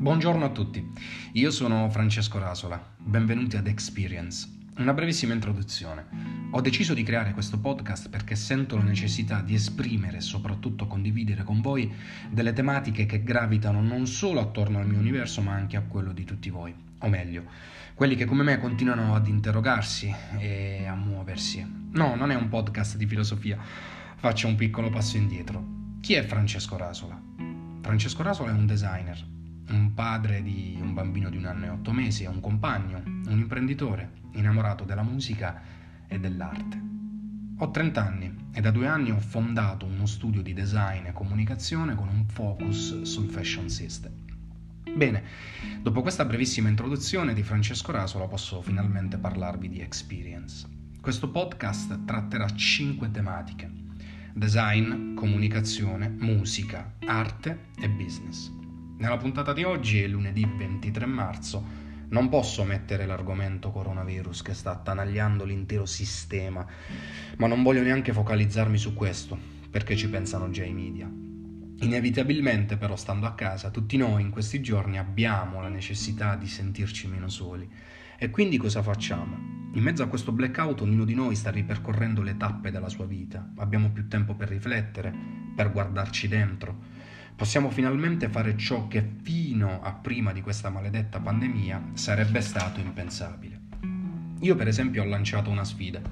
Buongiorno a tutti, io sono Francesco Rasola, benvenuti ad Experience. Una brevissima introduzione. Ho deciso di creare questo podcast perché sento la necessità di esprimere e soprattutto condividere con voi delle tematiche che gravitano non solo attorno al mio universo ma anche a quello di tutti voi, o meglio, quelli che come me continuano ad interrogarsi e a muoversi. No, non è un podcast di filosofia, faccio un piccolo passo indietro. Chi è Francesco Rasola? Francesco Rasola è un designer, un padre di un bambino di un anno e otto mesi, è un compagno, un imprenditore, innamorato della musica e dell'arte. Ho 30 anni e da due anni ho fondato uno studio di design e comunicazione con un focus sul fashion system. Bene, dopo questa brevissima introduzione di Francesco Rasola posso finalmente parlarvi di Experience. Questo podcast tratterà cinque tematiche. Design, comunicazione, musica, arte e business. Nella puntata di oggi lunedì 23 marzo. Non posso mettere l'argomento coronavirus che sta attanagliando l'intero sistema, ma non voglio neanche focalizzarmi su questo, perché ci pensano già i media. Inevitabilmente, però, stando a casa, tutti noi in questi giorni abbiamo la necessità di sentirci meno soli. E quindi cosa facciamo? In mezzo a questo blackout ognuno di noi sta ripercorrendo le tappe della sua vita. Abbiamo più tempo per riflettere, per guardarci dentro possiamo finalmente fare ciò che fino a prima di questa maledetta pandemia sarebbe stato impensabile. Io per esempio ho lanciato una sfida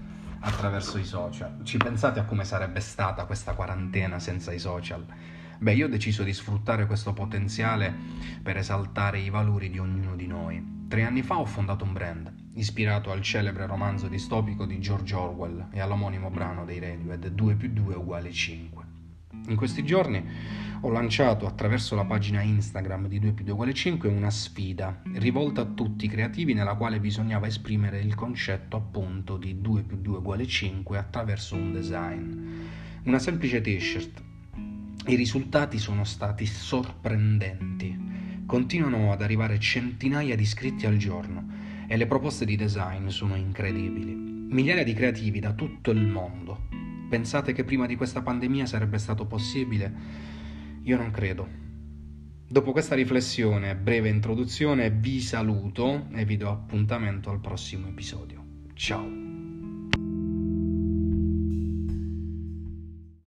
attraverso i social. Ci pensate a come sarebbe stata questa quarantena senza i social? Beh, io ho deciso di sfruttare questo potenziale per esaltare i valori di ognuno di noi. Tre anni fa ho fondato un brand, ispirato al celebre romanzo distopico di George Orwell e all'omonimo brano dei Radiohead 2 più 2 uguale 5. In questi giorni ho lanciato attraverso la pagina Instagram di 2 più 2 uguale 5 una sfida rivolta a tutti i creativi nella quale bisognava esprimere il concetto appunto di 2 più 2 uguale 5 attraverso un design. Una semplice t-shirt. I risultati sono stati sorprendenti. Continuano ad arrivare centinaia di iscritti al giorno e le proposte di design sono incredibili. Migliaia di creativi da tutto il mondo. Pensate che prima di questa pandemia sarebbe stato possibile? Io non credo. Dopo questa riflessione, breve introduzione, vi saluto e vi do appuntamento al prossimo episodio. Ciao!